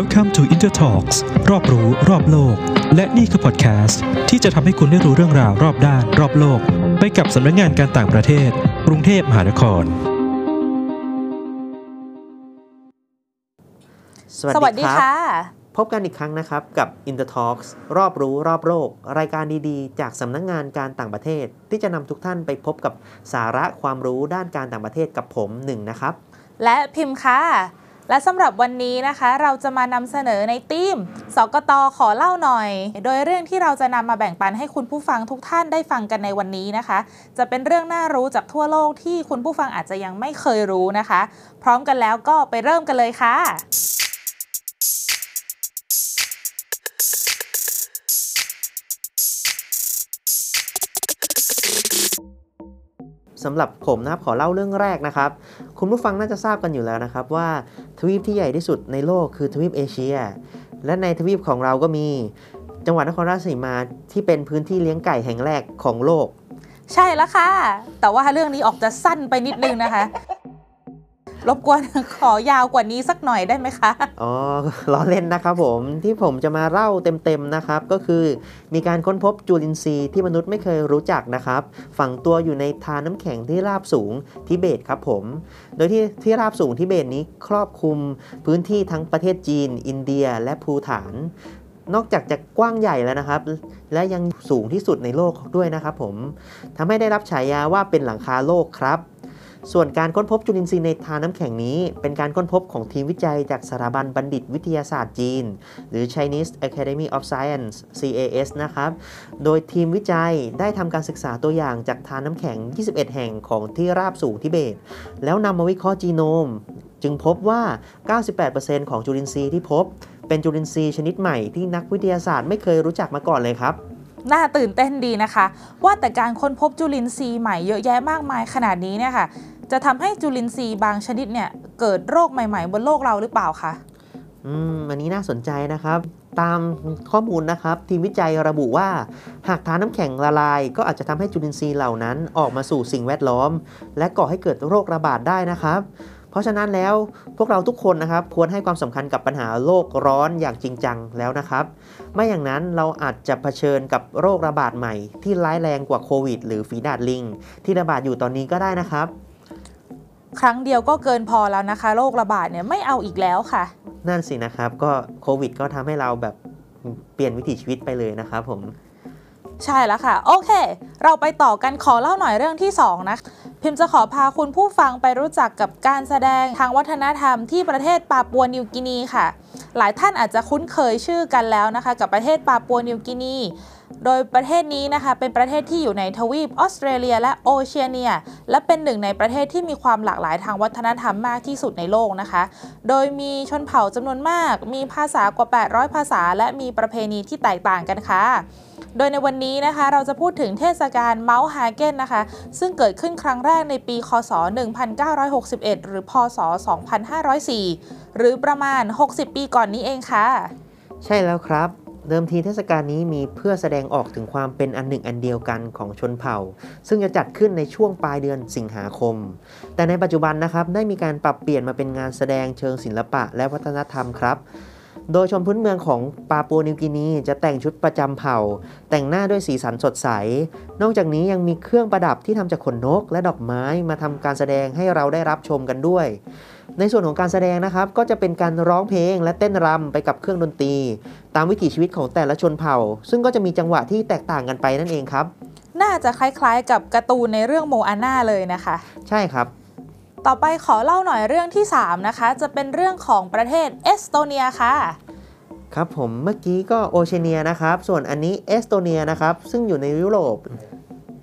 Welcome to Intertalks รอบรู้รอบโลก และนี่คือพอดแคสต์ที่จะทำให้คุณได้รู้เรื่องราวรอบด้าน รอบโลก ไปกับสำนักงานการต่างประเทศ กรุงเทพมหานครสวัสสวัสดีดีครับค่ะพบกันอีกครั้งนะครับ กับ Intertalks รอบรู้รอบโลก รายการดีๆ จากสำนักงงานการต่างประเทศ ที่จะนำทุกท่านไปพบกับสาระความรู้ด้านการต่างประเทศกับผมหนึ่งนะครับ และพิมพ์ค่ะ และสำหรับวันนี้นะคะเราจะมานำเสนอในทีม สกตขอเล่าหน่อย โดยเรื่องที่เราจะนำมาแบ่งปันให้คุณผู้ฟังทุกท่านได้ฟังกันในวันนี้นะคะ จะเป็นเรื่องน่ารู้จากทั่วโลกที่คุณผู้ฟังอาจจะยังไม่เคยรู้นะคะ พร้อมกันแล้วก็ไปเริ่มกันเลยค่ะสำหรับผมนะครับขอเล่าเรื่องแรกนะครับ คุณผู้ฟังน่าจะทราบกันอยู่แล้วนะครับว่า ทวีปที่ใหญ่ที่สุดในโลกคือทวีปเอเชีย และในทวีปของเราก็มี จังหวัดนครราชสีมาที่เป็นพื้นที่เลี้ยงไก่แห่งแรกของโลก ใช่แล้วค่ะ แต่ว่าเรื่องนี้ออกจะสั้นไปนิดนึงนะคะ รบกวนขอยาวกว่านี้สักหน่อยได้ไหมคะ อ๋อล้อเล่นนะครับผมที่ผมจะมาเล่าเต็มๆนะครับ ก็คือมีการค้นพบจุลินทรีย์ที่มนุษย์ไม่เคยรู้จักนะครับ ฝังตัวอยู่ในทานน้ำแข็งที่ราบสูงทิเบตครับผม โดยที่ที่ราบสูงทิเบตนี้ครอบคลุมพื้นที่ทั้งประเทศจีน อินเดีย และภูฐาน นอกจากจะกว้างใหญ่แล้วนะครับ และยังสูงที่สุดในโลกด้วยนะครับผมทำให้ได้รับฉายาว่าเป็นหลังคาโลกครับ ส่วนการค้นพบจุลินทรีย์ในทานน้ำแข็งนี้ เป็นการค้นพบของทีมวิจัยจากสถาบันบัณฑิตวิทยาศาสตร์จีน หรือ Chinese Academy of Science CAS นะครับ โดยทีมวิจัยได้ทำการศึกษาตัวอย่างจากทานน้ำแข็ง 21 แห่งของที่ราบสูงทิเบต แล้วนำมาวิเคราะห์จีโนม จึงพบว่า 98%ของจุลินทรีย์ที่พบ เป็นจุลินทรีย์ชนิดใหม่ที่นักวิทยาศาสตร์ไม่เคยรู้จักมาก่อนเลยครับน่าตื่นเต้นดีนะคะ ว่าแต่การค้นพบจุลินทรีย์ใหม่เยอะแยะมากมายขนาดนี้เนี่ยค่ะ จะทำให้จุลินทรีย์บางชนิดเนี่ยเกิดโรคใหม่ ๆ บนโลกเราหรือเปล่าคะอืมอันนี้น่าสนใจนะครับ ตามข้อมูลนะครับ ทีมวิจัยระบุว่า หากทานน้ำแข็งละลาย ก็อาจจะทำให้จุลินทรีย์เหล่านั้นออกมาสู่สิ่งแวดล้อม และก่อให้เกิดโรคระบาดได้นะครับ เพราะฉะนั้นแล้วพวกเราทุกคนนะครับ ควรให้ความสำคัญกับปัญหาโลกร้อนอย่างจริงจังแล้วนะครับ ไม่อย่างนั้นเราอาจจะเผชิญกับโรคระบาดใหม่ ที่ร้ายแรงกว่าโควิด หรือฝีดาดลิง ที่ระบาดอยู่ตอนนี้ก็ได้นะครับ ครั้งเดียวก็เกินพอแล้วนะคะโรคระบาดเนี่ยไม่เอาอีกแล้วค่ะ นั่นสินะครับก็โควิดก็ทำให้เราแบบเปลี่ยนวิถีชีวิตไปเลยนะครับผม ใช่แล้วค่ะ โอเค เราไปต่อกันขอเล่าหน่อยเรื่องที่ 2 นะ พิมพ์จะขอพาคุณผู้ฟังไปรู้จักกับการแสดงทางวัฒนธรรมที่ประเทศปาปัวนิวกินีค่ะ หลายท่านอาจจะคุ้นเคยชื่อกันแล้วนะคะ กับประเทศปาปัวนิวกินี โดยประเทศนี้นะคะ เป็นประเทศที่อยู่ในทวีปออสเตรเลียและโอเชียเนีย และเป็นหนึ่งในประเทศที่มีความหลากหลายทางวัฒนธรรมมากที่สุดในโลกนะคะ โดยมีชนเผ่าจำนวนมาก มีภาษากว่า 800 ภาษา และมีประเพณีที่แตกต่างกันค่ะโดยในวันนี้นะคะเราจะพูดถึงเทศกาลเมาส์ฮาเกนนะคะ ซึ่งเกิดขึ้นครั้งแรกในปี คศ 1961 หรือ พศ 2504 หรือประมาณ 60 ปีก่อนนี้เองค่ะ ใช่แล้วครับ เดิมทีเทศกาลนี้มีเพื่อแสดงออกถึงความเป็นอันหนึ่งอันเดียวกันของชนเผ่า ซึ่งจะจัดขึ้นในช่วงปลายเดือนสิงหาคม แต่ในปัจจุบันนะครับได้มีการปรับเปลี่ยนมาเป็นงานแสดงเชิงศิลปะและวัฒนธรรมครับโดยชนพื้นเมืองของปาปัวนิวกินีจะแต่งชุดประจำเผ่า แต่งหน้าด้วยสีสันสดใส นอกจากนี้ยังมีเครื่องประดับที่ทำจากขนนกและดอกไม้มาทำการแสดงให้เราได้รับชมกันด้วย ในส่วนของการแสดงนะครับ ก็จะเป็นการร้องเพลงและเต้นรำไปกับเครื่องดนตรี ตามวิถีชีวิตของแต่ละชนเผ่า ซึ่งก็จะมีจังหวะที่แตกต่างกันไปนั่นเองครับ น่าจะคล้ายๆ กับการ์ตูนในเรื่องโมอาน่าเลยนะคะ ใช่ครับ ต่อไปขอเล่าหน่อยเรื่องที่ 3 นะคะ จะเป็นเรื่องของประเทศเอสโตเนียค่ะครับผมเมื่อกี้ก็โอเชียเนียนะครับ ส่วนอันนี้เอสโตเนียนะครับ ซึ่งอยู่ในยุโรป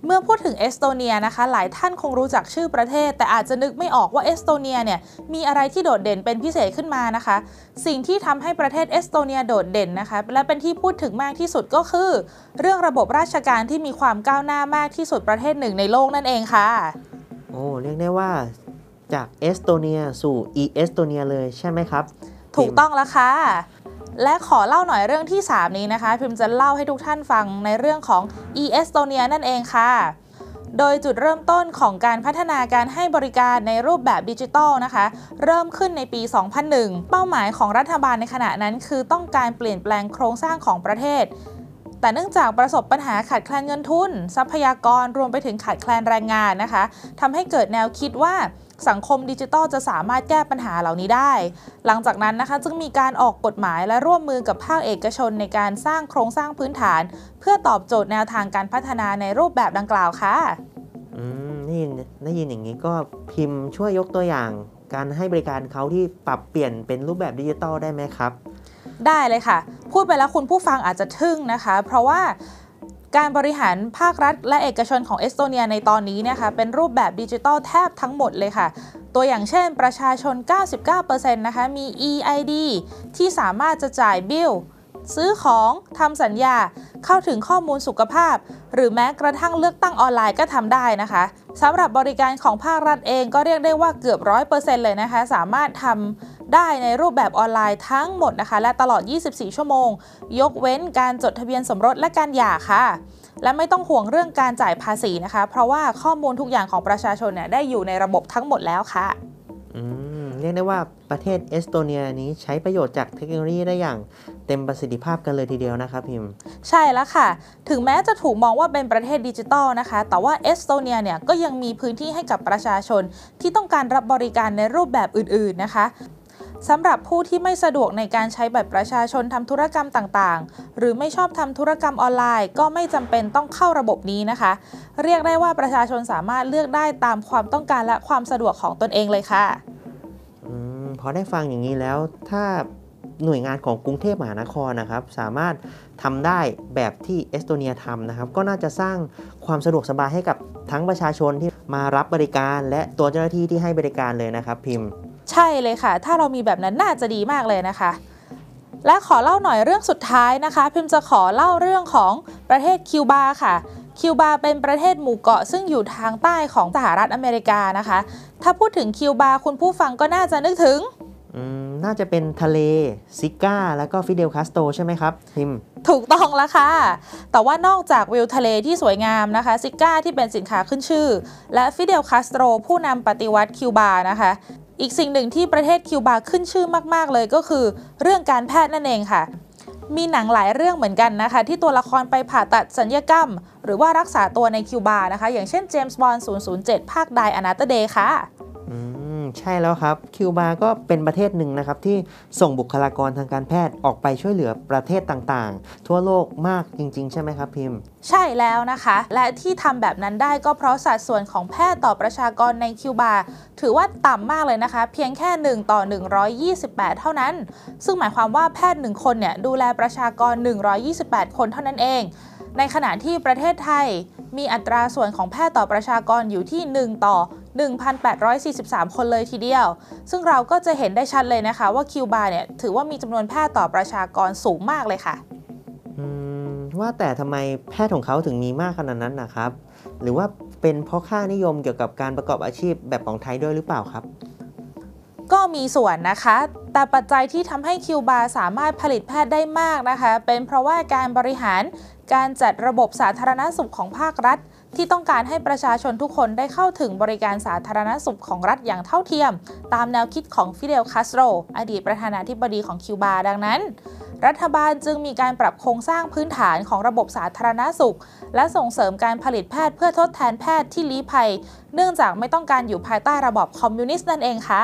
เมื่อพูดถึงเอสโตเนียนะคะ หลายท่านคงรู้จักชื่อประเทศ แต่อาจจะนึกไม่ออกว่าเอสโตเนียเนี่ยมีอะไรที่โดดเด่นเป็นพิเศษขึ้นมานะคะ สิ่งที่ทำให้ประเทศเอสโตเนียโดดเด่นนะคะ และเป็นที่พูดถึงมากที่สุดก็คือ เรื่องระบบราชการที่มีความก้าวหน้ามากที่สุดประเทศหนึ่งในโลกนั่นเองค่ะ โอ้เรียกได้ว่าจากเอสโตเนียสู่ e เอสโตเนียเลยใช่ไหมครับ ถูกต้องแล้วค่ะ และขอเล่าหน่อยเรื่องที่ 3 นี้นะคะ พิมจะเล่าให้ทุกท่านฟังในเรื่องของ e เอสโตเนียนั่นเองค่ะ โดยจุดเริ่มต้นของการพัฒนาการให้บริการในรูปแบบดิจิทัลนะคะ เริ่มขึ้นในปี 2001 เป้าหมายของรัฐบาลในขณะนั้นคือต้องการเปลี่ยนแปลงโครงสร้างของประเทศ แต่เนื่องจากประสบปัญหาขาดแคลนเงินทุน ทรัพยากรรวมไปถึงขาดแคลนแรงงานนะคะทำให้เกิดแนวคิดว่า สังคมดิจิทัลจะสามารถแก้ปัญหาเหล่านี้ได้ หลังจากนั้นนะคะจึงมีการออกกฎหมายและร่วมมือกับภาคเอกชนในการสร้างโครงสร้างพื้นฐาน เพื่อตอบโจทย์แนวทางการพัฒนาในรูปแบบดังกล่าวค่ะอืมได้ยินได้ยินอย่างนี้ก็พิมพ์ช่วยยกตัวอย่าง การให้บริการเขาที่ปรับเปลี่ยนเป็นรูปแบบดิจิตอลได้ไหมครับ ได้เลยค่ะ พูดไปแล้วคุณผู้ฟังอาจจะทึ่งนะคะ เพราะว่า การบริหารภาครัฐ และเอกชนของเอสโตเนียในตอนนี้นี่ยค่ะเป็นรูปแบบดิจิทัลแทบทั้งหมดเลยค่ะ ตัวอย่างเช่นประชาชน 99%นะคะมี EID ที่สามารถจะจ่ายบิลซื้อของทำสัญญา เข้าถึงข้อมูลสุขภาพ หรือแม้กระทั่งเลือกตั้งออนไลน์ก็ทำได้นะคะสำหรับบริการของภาครัฐเองก็เรียกได้ว่าเกือบ 100%เลยนะคะ สามารถทำ ได้ในรูปแบบออนไลน์ทั้งหมดนะคะ และตลอด 24 ชั่วโมง ยกเว้นการจดทะเบียนสมรสและการหย่าค่ะ และไม่ต้องห่วงเรื่องการจ่ายภาษีนะคะ เพราะว่าข้อมูลทุกอย่างของประชาชนเนี่ยได้อยู่ในระบบทั้งหมดแล้วค่ะอืมเรียกได้ว่าประเทศเอสโตเนียนี้ใช้ประโยชน์จากเทคโนโลยีได้อย่างเต็มประสิทธิภาพกันเลยทีเดียวนะครับพิมพ์ใช่แล้วค่ะ ถึงแม้จะถูกมองว่าเป็นประเทศดิจิทัลนะคะ แต่ว่าเอสโตเนียเนี่ยก็ยังมีพื้นที่ให้กับประชาชนที่ต้องการรับบริการในรูปแบบอื่นๆนะคะ สำหรับผู้ที่ไม่สะดวกในการใช้บัตรประชาชนทำธุรกรรมต่างๆ หรือไม่ชอบทำธุรกรรมออนไลน์ ก็ไม่จำเป็นต้องเข้าระบบนี้นะคะ เรียกได้ว่าประชาชนสามารถเลือกได้ตามความต้องการและความสะดวกของตนเองเลยค่ะอพอได้ฟังอย่างนี้แล้วถ้าหน่วยงานของกรุงเทพมหานครนะครับ สามารถทำได้แบบที่เอสโตเนียทำนะครับ ก็น่าจะสร้างความสะดวกสบายให้กับทั้งประชาชนที่มารับบริการ และตัวเจ้าหน้าที่ที่ให้บริการเลยนะครับพิมพ์ ใช่เลยค่ะ ถ้าเรามีแบบนั้นน่าจะดีมากเลยนะคะ และขอเล่าหน่อยเรื่องสุดท้ายนะคะ พิมจะขอเล่าเรื่องของประเทศคิวบาค่ะคิวบาเป็นประเทศหมู่เกาะซึ่งอยู่ทางใต้ของสหรัฐอเมริกานะคะ ถ้าพูดถึงคิวบาคุณผู้ฟังก็น่าจะนึกถึงอืม น่าจะเป็นทะเลซิการ์ แล้วก็ฟิเดลคาสโตรใช่ไหมครับพิมถูกต้องแล้วค่ะ แต่ว่านอกจากวิวทะเลที่สวยงามนะคะซิการ์ที่เป็นสินค้าขึ้นชื่อ และฟิเดลคาสโตรผู้นำปฏิวัติคิวบานะคะอีกสิ่งหนึ่งที่ประเทศคิวบาขึ้นชื่อมาก ๆ เลยก็คือเรื่องการแพทย์นั่นเองค่ะ มีหนังหลายเรื่องเหมือนกันนะคะ ที่ตัวละครไปผ่าตัดสัญญกรรม หรือว่ารักษาตัวในคิวบานะคะ อย่างเช่นเจมส์บอนด์007 ภาคไดอนาตเดย์ค่ะอืม ใช่แล้วครับคิวบาก็เป็นประเทศหนึ่งนะครับที่ส่งบุคลากรทางการแพทย์ออกไปช่วยเหลือประเทศต่างๆ ทั่วโลกมากจริง ๆ ใช่ไหมครับพิมพ์ ใช่แล้วนะคะ และที่ทำแบบนั้นได้ก็เพราะสัดส่วนของแพทย์ต่อประชากรในคิวบาถือว่าต่ำมากเลยนะคะ เพียงแค่ 1 ต่อ 128 เท่านั้น ซึ่งหมายความว่าแพทย์ 1 คนเนี่ยดูแลประชากร 128 คนเท่านั้นเอง ในขณะที่ประเทศไทยมีอัตราส่วนของแพทย์ต่อประชากรอยู่ที่ 1 ต่อ 1,843 คนเลยทีเดียว ซึ่งเราก็จะเห็นได้ชัดเลยนะคะว่าคิวบาเนี่ยถือว่ามีจำนวนแพทย์ต่อประชากรสูงมากเลยค่ะอืมว่าแต่ทำไมแพทย์ของเขาถึงมีมากขนาดนั้นนะครับ หรือว่าเป็นเพราะค่านิยมเกี่ยวกับการประกอบอาชีพแบบของไทยด้วยหรือเปล่าครับ ก็มีส่วนนะคะ แต่ปัจจัยที่ทำให้คิวบาสามารถผลิตแพทย์ได้มากนะคะ เป็นเพราะว่าการบริหารการจัดระบบสาธารณสุขของภาครัฐ ที่ต้องการให้ประชาชนทุกคนได้เข้าถึงบริการสาธารณสุขของรัฐอย่างเท่าเทียม ตามแนวคิดของฟิเดล คาสโตร อดีตประธานาธิบดีของคิวบา ดังนั้น รัฐบาลจึงมีการปรับโครงสร้างพื้นฐานของระบบสาธารณสุข และส่งเสริมการผลิตแพทย์เพื่อทดแทนแพทย์ที่ลี้ภัย เนื่องจากไม่ต้องการอยู่ภายใต้ระบอบคอมมิวนิสต์นั่นเองค่ะ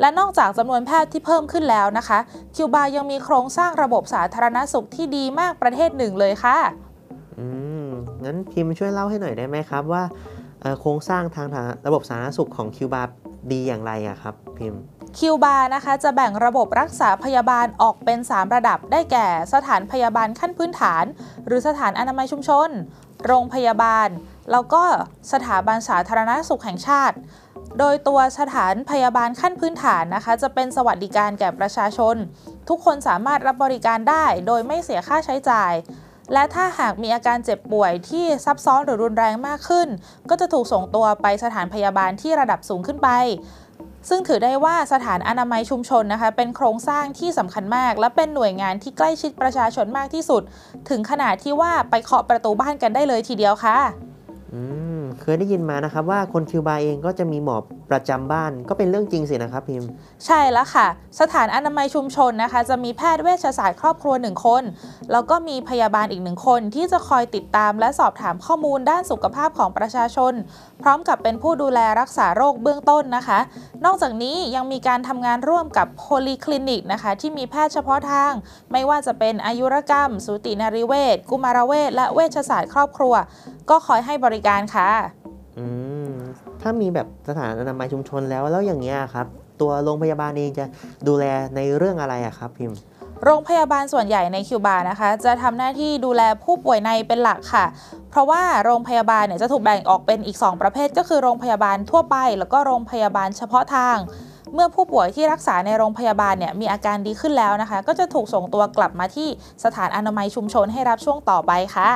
และนอกจากจำนวนแพทย์ที่เพิ่มขึ้นแล้วนะคะ คิวบายังมีโครงสร้างระบบสาธารณสุขที่ดีมากประเทศหนึ่งเลยค่ะ งั้นพิมพ์ช่วยเล่าให้หน่อยได้ไหมครับ ว่าโครงสร้างทางระบบสาธารณสุขของคิวบาดีอย่างไรอะครับ พิมพ์คิวบานะคะจะแบ่งระบบรักษาพยาบาลออกเป็น 3 ระดับได้แก่ สถานพยาบาลขั้นพื้นฐาน หรือสถานอนามัยชุมชน โรงพยาบาล แล้วก็สถาบันสาธารณสุขแห่งชาติ โดยตัวสถานพยาบาลขั้นพื้นฐานนะคะ จะเป็นสวัสดิการแก่ประชาชน ทุกคนสามารถรับบริการได้ โดยไม่เสียค่าใช้จ่าย และถ้าหากมีอาการเจ็บป่วยที่ซับซ้อนหรือรุนแรงมากขึ้น ก็จะถูกส่งตัวไปสถานพยาบาลที่ระดับสูงขึ้นไป ซึ่งถือได้ว่าสถานอนามัยชุมชนนะคะ เป็นโครงสร้างที่สำคัญมาก และเป็นหน่วยงานที่ใกล้ชิดประชาชนมากที่สุด ถึงขนาดที่ว่าไปเคาะประตูบ้านกันได้เลยทีเดียวค่ะ อืม เคยได้ยินมานะครับว่าคนคิวบาเองก็จะมีหมอประจำบ้านก็เป็นเรื่องจริงสินะครับพิมพ์ ใช่แล้วค่ะ สถานอนามัยชุมชนนะคะ จะมีแพทย์เวชศาสตร์ครอบครัว1คน แล้วก็มีพยาบาลอีกหนึ่งคน ที่จะคอยติดตามและสอบถามข้อมูลด้านสุขภาพของประชาชน พร้อมกับเป็นผู้ดูแลรักษาโรคเบื้องต้นนะคะ นอกจากนี้ยังมีการทำงานร่วมกับโพลีคลินิกนะคะที่มีแพทย์เฉพาะทาง ไม่ว่าจะเป็นอายุรกรรม สูตินรีเวชกุมารเวชและเวชศาสตร์ครอบครัว ก็คอยให้บริการค่ะ อืมถ้ามีแบบสถานอนามัยชุมชนแล้วแล้วอย่างเงี้ยครับ ตัวโรงพยาบาลเองจะดูแลในเรื่องอะไรอะครับพิมพ์ โรงพยาบาลส่วนใหญ่ในคิวบานะคะ จะทำหน้าที่ดูแลผู้ป่วยในเป็นหลักค่ะ เพราะว่าโรงพยาบาลเนี่ยจะถูกแบ่งออกเป็นอีก 2 ประเภท ก็คือโรงพยาบาลทั่วไป แล้วก็โรงพยาบาลเฉพาะทาง เมื่อผู้ป่วยที่รักษาในโรงพยาบาลเนี่ยมีอาการดีขึ้นแล้วนะคะ ก็จะถูกส่งตัวกลับมาที่สถานอนามัยชุมชนให้รับช่วงต่อไปค่ะ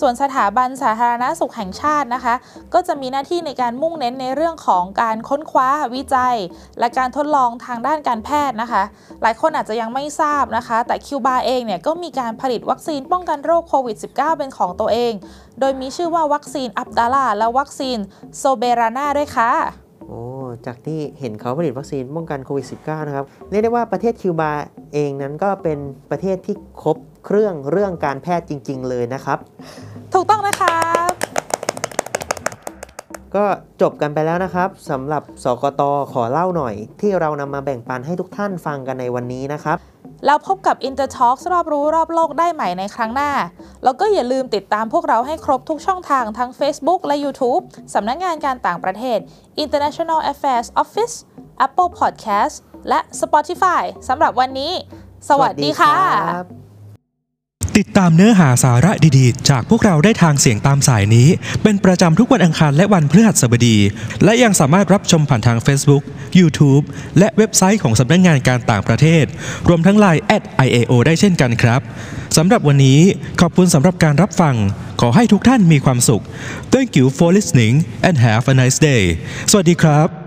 ส่วนสถาบันสาธารณสุขแห่งชาตินะคะ ก็จะมีหน้าที่ในการมุ่งเน้นในเรื่องของการค้นคว้าวิจัย และการทดลองทางด้านการแพทย์นะคะ หลายคนอาจจะยังไม่ทราบนะคะ แต่คิวบาเองเนี่ยก็มีการผลิตวัคซีนป้องกันโรคโควิด -19 เป็นของตัวเอง โดยมีชื่อว่าวัคซีนอับดาลาและวัคซีนโซเบรานาด้วยค่ะ อ้จากที่เห็นเขาผลิตวัคซีนป้องกันโควิด -19 นะครับเรียกได้ว่าประเทศคิวบาเองนั้นก็เป็นประเทศที่ครบเครื่องเรื่องการแพทย์จริง ๆ เลยนะครับ ถูกต้องนะคะก็จบกันไปแล้วนะครับสำหรับสกตขอเล่าหน่อย ที่เรานำมาแบ่งปันให้ทุกท่านฟังกันในวันนี้นะครับ แล้วพบกับ Intertalk รอบรู้รอบโลกได้ใหม่ในครั้งหน้า แล้วก็อย่าลืมติดตามพวกเราให้ครบทุกช่องทางทั้ง Facebook และ YouTube สำนักงงานการต่างประเทศ International Affairs Office Apple Podcast และ Spotify สำหรับวันนี้ สวัสดีค่ะ ติดตามเนื้อหาสาระดีๆ จากพวกเราได้ทางเสียงตามสายนี้ เป็นประจำทุกวันอังคารและวันพฤหัสบดี และยังสามารถรับชมผ่านทาง Facebook, YouTube และเว็บไซต์ของสำนักงานการต่างประเทศ รวมทั้ง Line at IAO ได้เช่นกันครับสำหรับวันนี้ขอบคุณสำหรับการรับฟัง ขอให้ทุกท่านมีความสุข Thank you for listening and have a nice day สวัสดีครับ